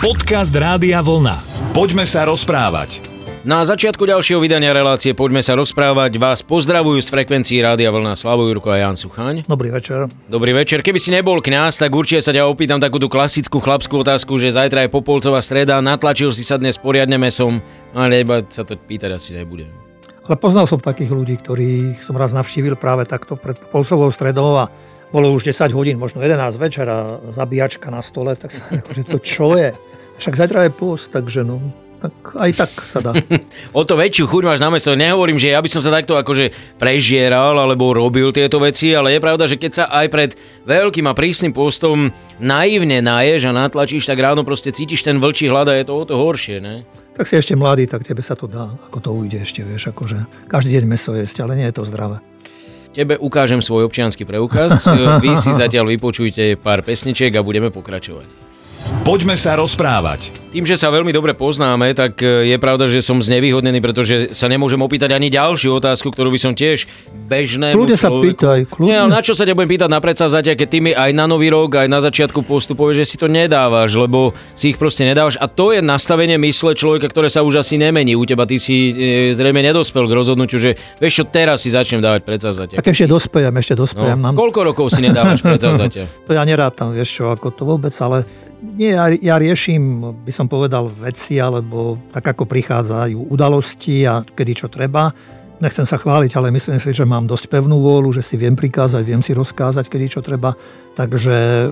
Podcast Rádia Vlna. Poďme sa rozprávať. Na začiatku ďalšieho vydania relácie Poďme sa rozprávať vás pozdravujú z frekvencií Rádia Vlna Slavo Jurko a Jan Suchaň. Dobrý večer. Dobrý večer. Keby si nebol kňaz, tak určite sa ťa opýtam takúto klasickú chlapskú otázku, že zajtra je Popolcová streda, natlačil si sa dnes poriadne mesom, ale iba sa to pýtať asi nebudem. Ale poznal som takých ľudí, ktorých som raz navštívil práve takto pred Polcovou stredou a bolo už 10 hodín, možno 11 večera, zabíjačka na stole, tak sa akože to čo je? Však zajtra je post, takže no, tak aj tak sa dá. o to väčšiu chuť máš na meso. Nehovorím, že ja by som sa takto akože prežieral alebo robil tieto veci, ale je pravda, že keď sa aj pred veľkým a prísnym postom naivne naješ a natlačíš, tak ráno proste cítiš ten vlčí hlad a je to o to horšie, ne? Tak si ešte mladý, tak tebe sa to dá, ako to ujde ešte, vieš, akože každý deň meso jesť, ale nie je to zdravé. Tebe ukážem svoj občiansky preukaz, vy si zatiaľ vypočujte pár pesničiek a budeme pokračovať. Poďme sa rozprávať. Tým, že sa veľmi dobre poznáme, tak e, je pravda, že som znevýhodnený, pretože sa nemôžem opýtať ani ďalšiu otázku, ktorú by som tiež bežnému Kľudne sa pýtaj, kľudne. Nie, ale na čo sa ťa budem pýtať na predsavzatia, keď ty mi aj na nový rok, aj na začiatku postu povieš, že si to nedávaš, lebo si ich proste nedávaš. A to je nastavenie mysle človeka, ktoré sa už asi nemení u teba. Ty si e, zrejme nedospel k rozhodnutiu, že vieš čo, teraz si začnem dávať predsavzatia. Tak ešte si... dospejem, ešte dospejem. No, mám... Koľko rokov si nedávaš predsavzatia? to ja nerátam, vieš čo, ako to vôbec, ale nie, ja, ja riešim, by som povedal, veci, alebo tak ako prichádzajú udalosti a kedy čo treba. Nechcem sa chváliť, ale myslím si, že mám dosť pevnú vôľu, že si viem prikázať, viem si rozkázať, kedy čo treba. Takže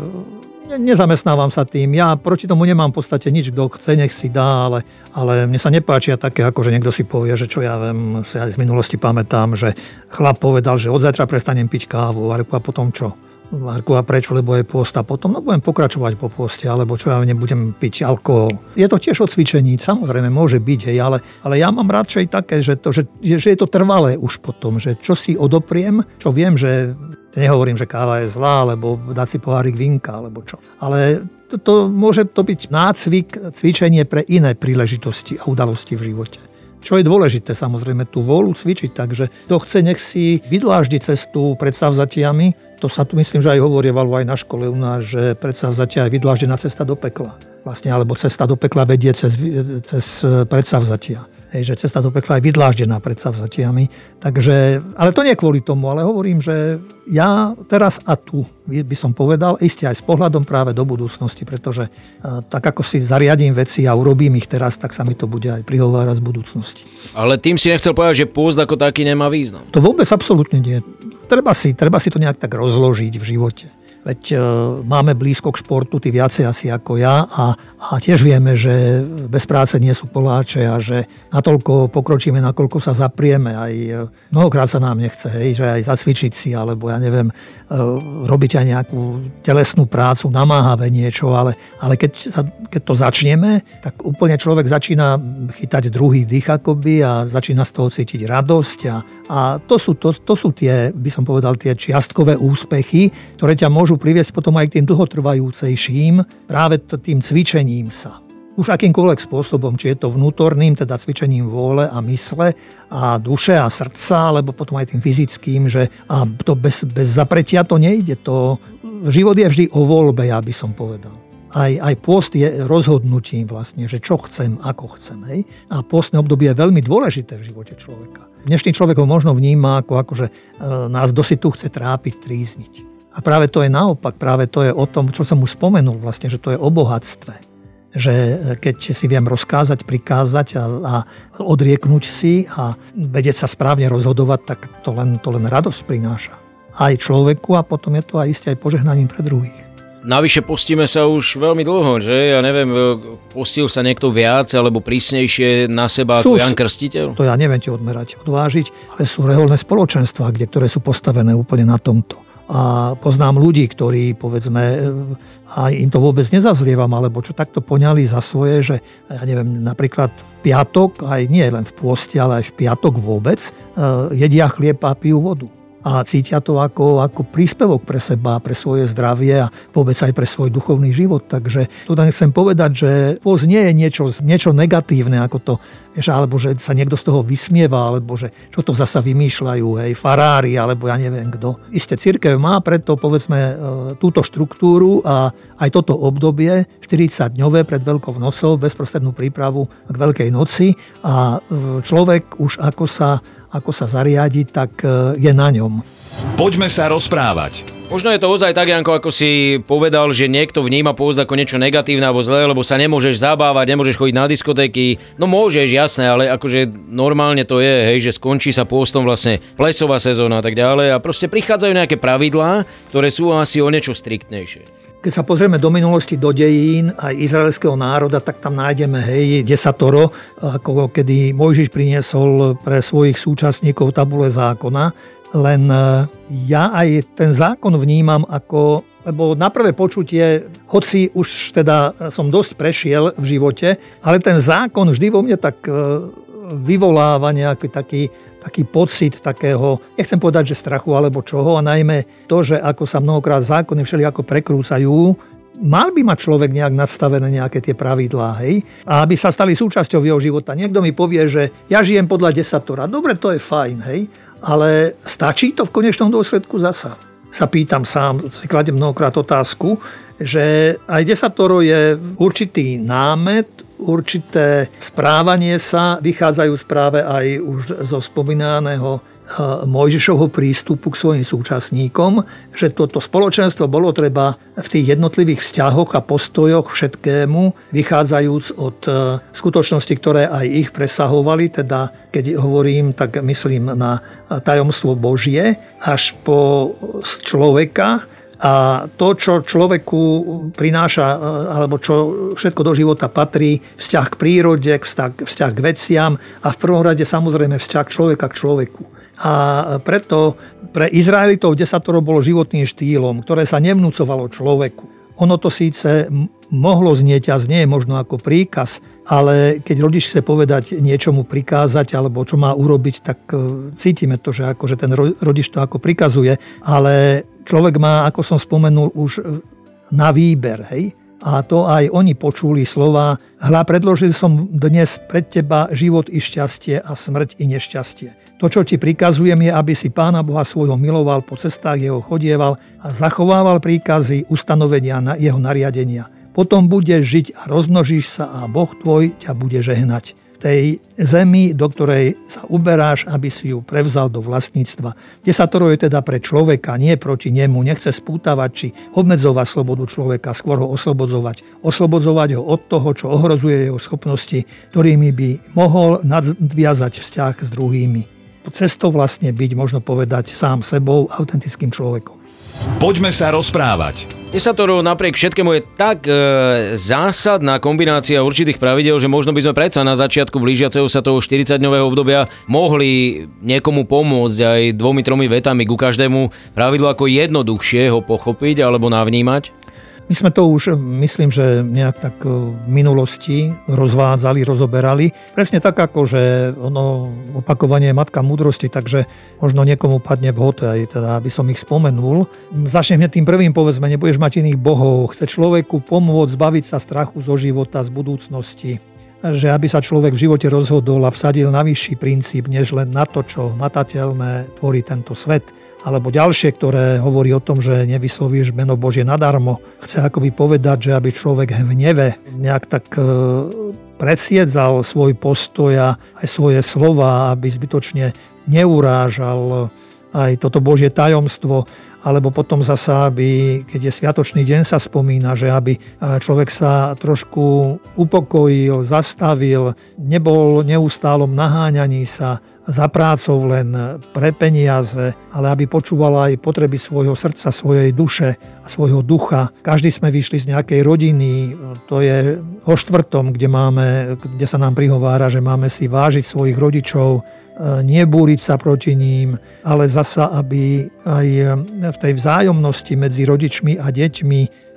nezamestnávam sa tým. Ja proti tomu nemám v podstate nič, kto chce, nech si dá, ale, ale mne sa nepáčia také, ako že niekto si povie, že čo ja viem, si aj z minulosti pamätám, že chlap povedal, že od zajtra prestanem piť kávu a potom čo? Marku, a prečo, lebo je post a potom no, budem pokračovať po poste, alebo čo ja nebudem piť alkohol. Je to tiež o cvičení, samozrejme môže byť, hej, ale, ale ja mám radšej také, že, to, že, že je to trvalé už potom, že čo si odopriem, čo viem, že nehovorím, že káva je zlá, alebo dať si pohárik vinka, alebo čo. Ale to, to môže to byť nácvik, cvičenie pre iné príležitosti a udalosti v živote. Čo je dôležité, samozrejme, tú vôľu cvičiť, takže kto chce, nech si vydláždi cestu pred savzatiami. To sa tu myslím, že aj hovorievalo aj na škole u nás, že predsavzatia je vydláždená cesta do pekla. Vlastne, alebo cesta do pekla vedie cez, cez predsavzatia. Hej, že cesta do pekla je vydláždená predsavzatiami. Takže, ale to nie kvôli tomu, ale hovorím, že ja teraz a tu by som povedal, isté aj s pohľadom práve do budúcnosti, pretože tak ako si zariadím veci a urobím ich teraz, tak sa mi to bude aj prihovárať z budúcnosti. Ale tým si nechcel povedať, že pôst ako taký nemá význam. To vôbec absolútne nie. Treba si, treba si to nejak tak rozložiť v živote. Veď e, máme blízko k športu, ty viacej asi ako ja a, a tiež vieme, že bez práce nie sú poláče a že natoľko pokročíme, nakoľko sa zaprieme. Aj e, mnohokrát sa nám nechce, hej, že aj zacvičiť si, alebo ja neviem, e, robiť aj nejakú telesnú prácu, namáhavé niečo, ale, ale keď, sa, keď to začneme, tak úplne človek začína chytať druhý dých akoby a začína z toho cítiť radosť a, a to, sú, to, to sú tie, by som povedal, tie čiastkové úspechy, ktoré ťa môžu priviesť potom aj k tým dlhotrvajúcejším práve tým cvičením sa. Už akýmkoľvek spôsobom, či je to vnútorným, teda cvičením vôle a mysle a duše a srdca, alebo potom aj tým fyzickým, že a to bez, bez zapretia to nejde. To, život je vždy o voľbe, ja by som povedal aj, aj pôst je rozhodnutím vlastne, že čo chcem, ako chcem. Hej? A pôstne obdobie je veľmi dôležité v živote človeka. Dnešný človek ho možno vníma ako, ako že e, nás dosi tu chce trápiť, trízniť. A práve to je naopak, práve to je o tom, čo som už spomenul vlastne, že to je o bohatstve. Že keď si viem rozkázať, prikázať a, a odrieknúť si a vedieť sa správne rozhodovať, tak to len, to len radosť prináša. Aj človeku a potom je to aj isté aj požehnaním pre druhých. Navyše postíme sa už veľmi dlho, že? Ja neviem, postil sa niekto viac alebo prísnejšie na seba sú, ako Jan Krstiteľ? To ja neviem ti odmerať, odvážiť, ale sú reholné spoločenstva, kde, ktoré sú postavené úplne na tomto a poznám ľudí, ktorí povedzme a im to vôbec nezazlievam, alebo čo takto poňali za svoje, že ja neviem, napríklad v piatok, aj nie len v pôste, ale aj v piatok vôbec, e, jedia chlieb a pijú vodu. A cítia to ako, ako príspevok pre seba, pre svoje zdravie a vôbec aj pre svoj duchovný život. Takže tu chcem povedať, že post nie je niečo, niečo negatívne, ako to, vieš, alebo že sa niekto z toho vysmieva, alebo že čo to zasa vymýšľajú, hej, farári, alebo ja neviem kto. Isté, církev má preto, povedzme, e, túto štruktúru a aj toto obdobie, 40-dňové pred Veľkou nosou, bezprostrednú prípravu k Veľkej noci a e, človek už ako sa ako sa zariadiť, tak e, je na ňom. Poďme sa rozprávať. Možno je to ozaj tak, Janko, ako si povedal, že niekto vníma pôst ako niečo negatívne alebo zlé, lebo sa nemôžeš zabávať, nemôžeš chodiť na diskotéky. No môžeš, jasné, ale akože normálne to je, hej, že skončí sa pôstom vlastne plesová sezóna a tak ďalej a proste prichádzajú nejaké pravidlá, ktoré sú asi o niečo striktnejšie. Keď sa pozrieme do minulosti, do dejín aj izraelského národa, tak tam nájdeme, hej, desatoro, ako kedy Mojžiš priniesol pre svojich súčasníkov tabule zákona. Len e, ja aj ten zákon vnímam ako lebo na prvé počutie, hoci už teda som dosť prešiel v živote, ale ten zákon vždy vo mne tak e, vyvoláva nejaký taký, taký pocit takého, nechcem povedať, že strachu alebo čoho, a najmä to, že ako sa mnohokrát zákony ako prekrúcajú, mal by mať človek nejak nastavené nejaké tie pravidlá, hej? A aby sa stali súčasťou jeho života. Niekto mi povie, že ja žijem podľa desatora. Dobre, to je fajn, hej? Ale stačí to v konečnom dôsledku zasa? Sa pýtam sám, si kladem mnohokrát otázku, že aj desatoro je určitý námet, určité správanie sa vychádzajú správe aj už zo spomínaného Mojžišovho prístupu k svojim súčasníkom, že toto spoločenstvo bolo treba v tých jednotlivých vzťahoch a postojoch všetkému, vychádzajúc od e, skutočnosti, ktoré aj ich presahovali, teda keď hovorím, tak myslím na tajomstvo Božie, až po človeka, a to, čo človeku prináša, e, alebo čo všetko do života patrí, vzťah k prírode, vzťah, vzťah k veciam a v prvom rade samozrejme vzťah človeka k človeku. A preto pre Izraelitov desatoro bolo životným štýlom, ktoré sa nevnúcovalo človeku. Ono to síce mohlo znieť a znie možno ako príkaz, ale keď rodič chce povedať niečomu prikázať alebo čo má urobiť, tak e, cítime to, že akože ten rodič to ako prikazuje, ale človek má, ako som spomenul, už na výber, hej? A to aj oni počuli slova, hľa predložil som dnes pred teba život i šťastie a smrť i nešťastie. To, čo ti prikazujem, je, aby si Pána Boha svojho miloval, po cestách jeho chodieval a zachovával príkazy, ustanovenia na jeho nariadenia. Potom budeš žiť a rozmnožíš sa a Boh tvoj ťa bude žehnať tej zemi, do ktorej sa uberáš, aby si ju prevzal do vlastníctva. Desatoro je teda pre človeka, nie proti nemu. Nechce spútavať či obmedzovať slobodu človeka, skôr ho oslobodzovať. Oslobodzovať ho od toho, čo ohrozuje jeho schopnosti, ktorými by mohol nadviazať vzťah s druhými. Cestou vlastne byť, možno povedať, sám sebou, autentickým človekom. Poďme sa rozprávať. Desatoro napriek všetkému je tak e, zásadná kombinácia určitých pravidel, že možno by sme predsa na začiatku blížiaceho sa toho 40-dňového obdobia mohli niekomu pomôcť aj dvomi, tromi vetami ku každému pravidlu ako jednoduchšie ho pochopiť alebo navnímať? My sme to už, myslím, že nejak tak e, v minulosti rozvádzali, rozoberali. Presne tak ako, že ono opakovanie je matka múdrosti, takže možno niekomu padne vhod, aj teda, aby som ich spomenul. Začnem hneď tým prvým, povedzme, nebudeš mať iných bohov. Chce človeku pomôcť zbaviť sa strachu zo života, z budúcnosti že aby sa človek v živote rozhodol a vsadil na vyšší princíp, než len na to, čo matateľné tvorí tento svet alebo ďalšie, ktoré hovorí o tom, že nevyslovíš meno Božie nadarmo. Chce akoby povedať, že aby človek v hneve nejak tak e, presiedzal svoj postoj a aj svoje slova, aby zbytočne neurážal aj toto Božie tajomstvo, alebo potom zasa, aby, keď je Sviatočný deň sa spomína, že aby človek sa trošku upokojil, zastavil, nebol neustálom naháňaní sa za prácou len pre peniaze, ale aby počúval aj potreby svojho srdca, svojej duše a svojho ducha. Každý sme vyšli z nejakej rodiny, to je o štvrtom, kde, máme, kde sa nám prihovára, že máme si vážiť svojich rodičov, nebúriť sa proti ním, ale zasa, aby aj v tej vzájomnosti medzi rodičmi a deťmi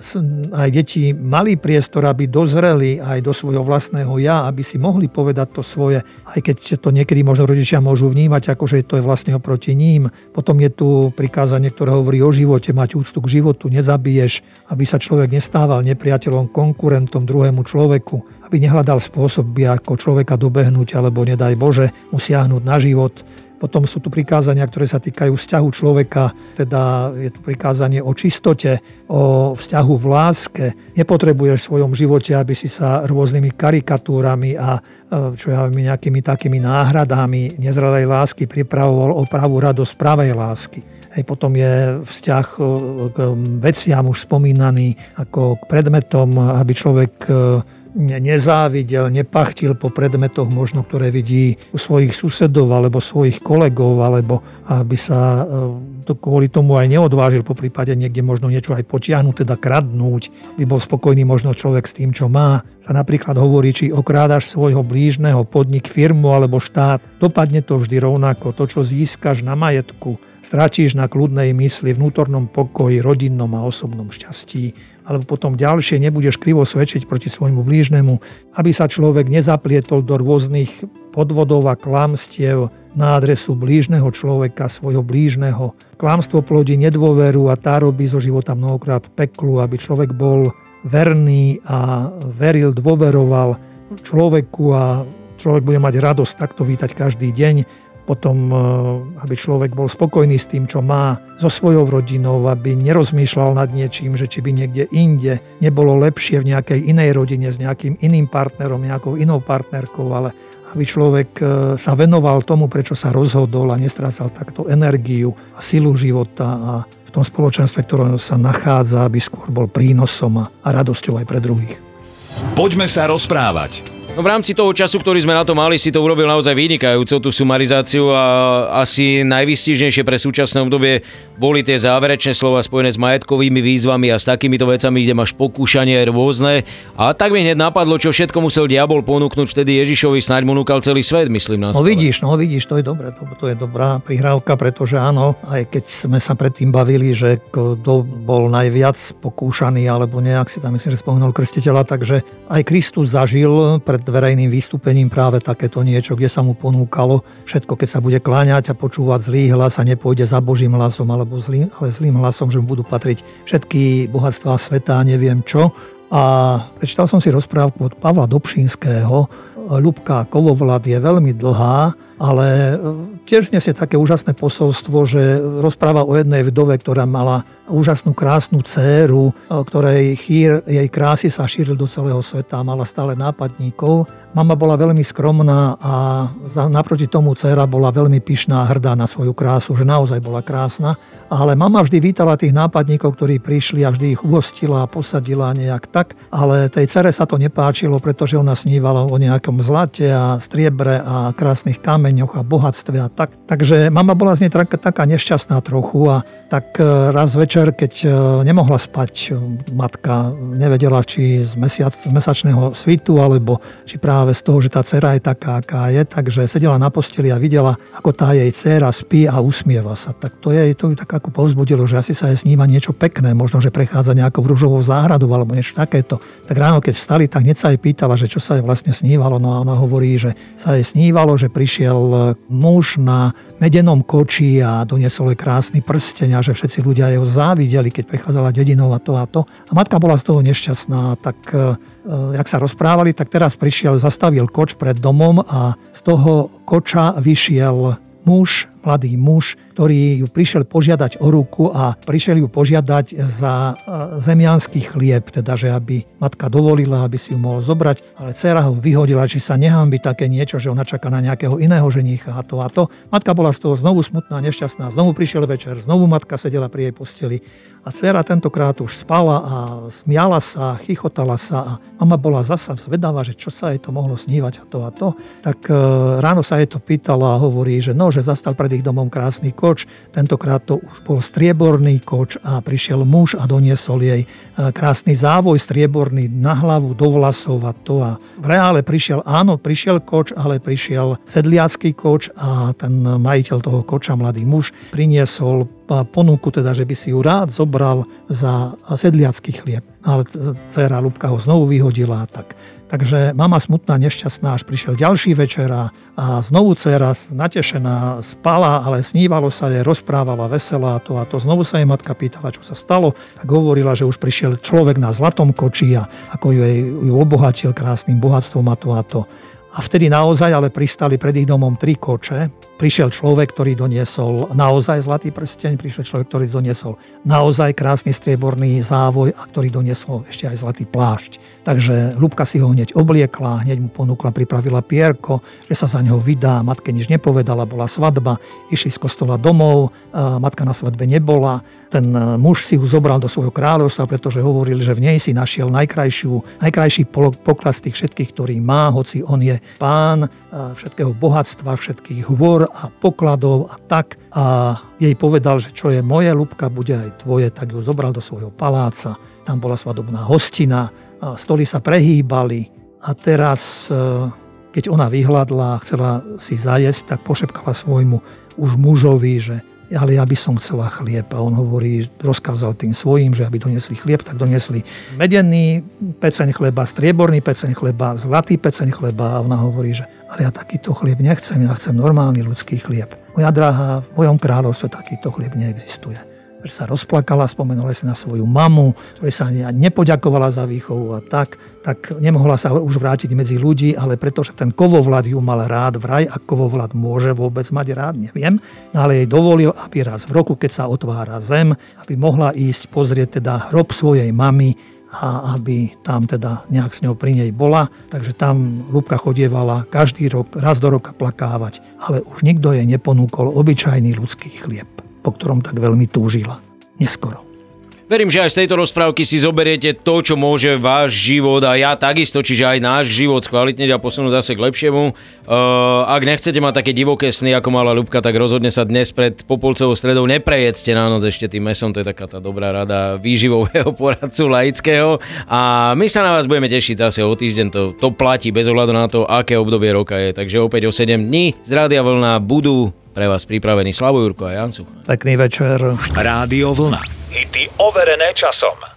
aj deti mali priestor, aby dozreli aj do svojho vlastného ja, aby si mohli povedať to svoje, aj keď to niekedy možno rodičia môžu vnímať, ako že to je vlastne oproti ním. Potom je tu prikázanie, ktoré hovorí o živote, mať úctu k životu, nezabiješ, aby sa človek nestával nepriateľom, konkurentom druhému človeku, aby nehľadal spôsoby, ako človeka dobehnúť, alebo nedaj Bože, musiahnuť na život potom sú tu prikázania, ktoré sa týkajú vzťahu človeka, teda je tu prikázanie o čistote, o vzťahu v láske. Nepotrebuješ v svojom živote, aby si sa rôznymi karikatúrami a e, čo ja viem, nejakými takými náhradami nezrelej lásky pripravoval o pravú radosť pravej lásky. Hej, potom je vzťah e, k veciam už spomínaný ako k predmetom, aby človek e, nezávidel, nepachtil po predmetoch možno, ktoré vidí u svojich susedov alebo svojich kolegov, alebo aby sa e, kvôli tomu aj neodvážil po prípade niekde možno niečo aj potiahnuť, teda kradnúť, by bol spokojný možno človek s tým, čo má. Sa napríklad hovorí, či okrádaš svojho blížneho podnik, firmu alebo štát, dopadne to vždy rovnako. To, čo získaš na majetku, stratíš na kľudnej mysli, vnútornom pokoji, rodinnom a osobnom šťastí alebo potom ďalšie nebudeš krivo svedčiť proti svojmu blížnemu, aby sa človek nezaplietol do rôznych podvodov a klamstiev na adresu blížneho človeka, svojho blížneho. Klamstvo plodí nedôveru a tá robí zo života mnohokrát peklu, aby človek bol verný a veril, dôveroval človeku a človek bude mať radosť takto vítať každý deň potom eh, aby človek bol spokojný s tým, čo má so svojou rodinou, aby nerozmýšľal nad niečím, že či by niekde inde nebolo lepšie v nejakej inej rodine s nejakým iným partnerom, nejakou inou partnerkou, ale aby človek eh, sa venoval tomu, prečo sa rozhodol a nestrácal takto energiu a silu života a v tom spoločenstve, ktorom sa nachádza, aby skôr bol prínosom a radosťou aj pre druhých. Poďme sa rozprávať. No v rámci toho času, ktorý sme na to mali, si to urobil naozaj vynikajúco, tú sumarizáciu a asi najvýstižnejšie pre súčasné obdobie boli tie záverečné slova spojené s majetkovými výzvami a s takýmito vecami, kde máš pokúšanie rôzne. A tak mi hneď napadlo, čo všetko musel diabol ponúknuť vtedy Ježišovi, snáď mu núkal celý svet, myslím na No vidíš, no vidíš, to je dobré, to, to je dobrá prihrávka, pretože áno, aj keď sme sa predtým bavili, že kto bol najviac pokúšaný, alebo nejak si tam myslím, že spomenul krstiteľa, takže aj Kristus zažil pred pred verejným vystúpením práve takéto niečo, kde sa mu ponúkalo všetko, keď sa bude kláňať a počúvať zlý hlas a nepôjde za Božím hlasom alebo zlým, ale zlým hlasom, že mu budú patriť všetky bohatstvá sveta a neviem čo. A prečítal som si rozprávku od Pavla Dobšinského. Ľubka Kovovlad je veľmi dlhá, ale e, tiež nesie také úžasné posolstvo, že rozpráva o jednej vdove, ktorá mala úžasnú krásnu dceru, ktorej chýr jej krásy sa šíril do celého sveta, mala stále nápadníkov. Mama bola veľmi skromná a naproti tomu dcera bola veľmi pyšná a hrdá na svoju krásu, že naozaj bola krásna. Ale mama vždy vítala tých nápadníkov, ktorí prišli a vždy ich ugostila a posadila nejak tak. Ale tej cere sa to nepáčilo, pretože ona snívala o nejakom zlate a striebre a krásnych kameňoch a bohatstve a tak. Takže mama bola z nej taká nešťastná trochu a tak e, raz večer večer, keď e, nemohla spať, e, matka nevedela, či z, mesiac, z mesačného svitu, alebo či práve z toho, že tá dcera je taká, aká je, takže sedela na posteli a videla, ako tá jej dcera spí a usmieva sa. Tak to je to ju tak ako povzbudilo, že asi sa jej sníva niečo pekné, možno, že prechádza nejakou rúžovou záhradou alebo niečo takéto. Tak ráno, keď vstali, tak hneď sa jej pýtala, že čo sa jej vlastne snívalo. No a ona hovorí, že sa jej snívalo, že prišiel muž na medenom koči a doniesol jej krásny prsteň a že všetci ľudia jeho zá videli, keď prechádzala dedinou a to a to. A matka bola z toho nešťastná, tak e, e, jak sa rozprávali, tak teraz prišiel, zastavil koč pred domom a z toho koča vyšiel muž, mladý muž, ktorý ju prišiel požiadať o ruku a prišiel ju požiadať za e, zemianský chlieb, teda že aby matka dovolila, aby si ju mohol zobrať, ale dcera ho vyhodila, či sa by také niečo, že ona čaká na nejakého iného ženicha a to a to. Matka bola z toho znovu smutná, nešťastná, znovu prišiel večer, znovu matka sedela pri jej posteli a dcera tentokrát už spala a smiala sa, chichotala sa a mama bola zasa zvedavá, že čo sa jej to mohlo snívať a to a to. Tak e, ráno sa jej to pýtala a hovorí, že no, že zastal pred pred ich domom krásny koč. Tentokrát to už bol strieborný koč a prišiel muž a doniesol jej e, krásny závoj strieborný na hlavu, do vlasov a to. A v reále prišiel, áno, prišiel koč, ale prišiel sedliacký koč a ten majiteľ toho koča, mladý muž, priniesol ponuku, teda, že by si ju rád zobral za sedliacký chlieb. Ale dcera Lubka ho znovu vyhodila. Tak Takže mama smutná, nešťastná, až prišiel ďalší večer a, a znovu dcera natešená spala, ale snívalo sa jej, rozprávala veselá to a to. Znovu sa jej matka pýtala, čo sa stalo. Tak hovorila, že už prišiel človek na zlatom koči a ako ju, jej, ju obohatil krásnym bohatstvom a to a to. A vtedy naozaj ale pristali pred ich domom tri koče. Prišiel človek, ktorý doniesol naozaj zlatý prsteň, prišiel človek, ktorý doniesol naozaj krásny strieborný závoj a ktorý doniesol ešte aj zlatý plášť. Takže Lubka si ho hneď obliekla, hneď mu ponúkla, pripravila pierko, že sa za neho vydá, matke nič nepovedala, bola svadba, išli z kostola domov, matka na svadbe nebola, ten muž si ju zobral do svojho kráľovstva, pretože hovoril, že v nej si našiel najkrajšiu, najkrajší poklad z tých všetkých, ktorý má, hoci on je pán všetkého bohatstva, všetkých hôr a pokladov a tak. A jej povedal, že čo je moje, Lubka, bude aj tvoje, tak ju zobral do svojho paláca. Tam bola svadobná hostina, stoly sa prehýbali a teraz, e, keď ona vyhľadla a chcela si zajesť, tak pošepkala svojmu už mužovi, že ale ja by som chcela chlieb. A on hovorí, rozkázal tým svojim, že aby donesli chlieb, tak donesli medený peceň chleba, strieborný peceň chleba, zlatý peceň chleba. A ona hovorí, že ale ja takýto chlieb nechcem, ja chcem normálny ľudský chlieb. Moja drahá, v mojom kráľovstve takýto chlieb neexistuje že sa rozplakala, spomenula si na svoju mamu, že sa nepoďakovala za výchovu a tak, tak nemohla sa už vrátiť medzi ľudí, ale pretože ten kovovlad ju mal rád, vraj a kovovlad môže vôbec mať rád, neviem, no ale jej dovolil, aby raz v roku, keď sa otvára zem, aby mohla ísť pozrieť teda hrob svojej mamy a aby tam teda nejak s ňou pri nej bola. Takže tam Lubka chodievala každý rok, raz do roka plakávať, ale už nikto jej neponúkol obyčajný ľudský chlieb po ktorom tak veľmi túžila. Neskoro. Verím, že aj z tejto rozprávky si zoberiete to, čo môže váš život a ja takisto, čiže aj náš život skvalitniť a posunúť zase k lepšiemu. Uh, ak nechcete mať také divoké sny, ako mala Ľubka, tak rozhodne sa dnes pred Popolcovou stredou neprejedzte na noc ešte tým mesom, to je taká tá dobrá rada výživového poradcu laického. A my sa na vás budeme tešiť zase o týždeň, to, to platí bez ohľadu na to, aké obdobie roka je. Takže opäť o 7 dní z Rádia Vlna budú pre vás pripravený Slavo Jurko a Jancu. Pekný večer. Rádio Vlna. Hity overené časom.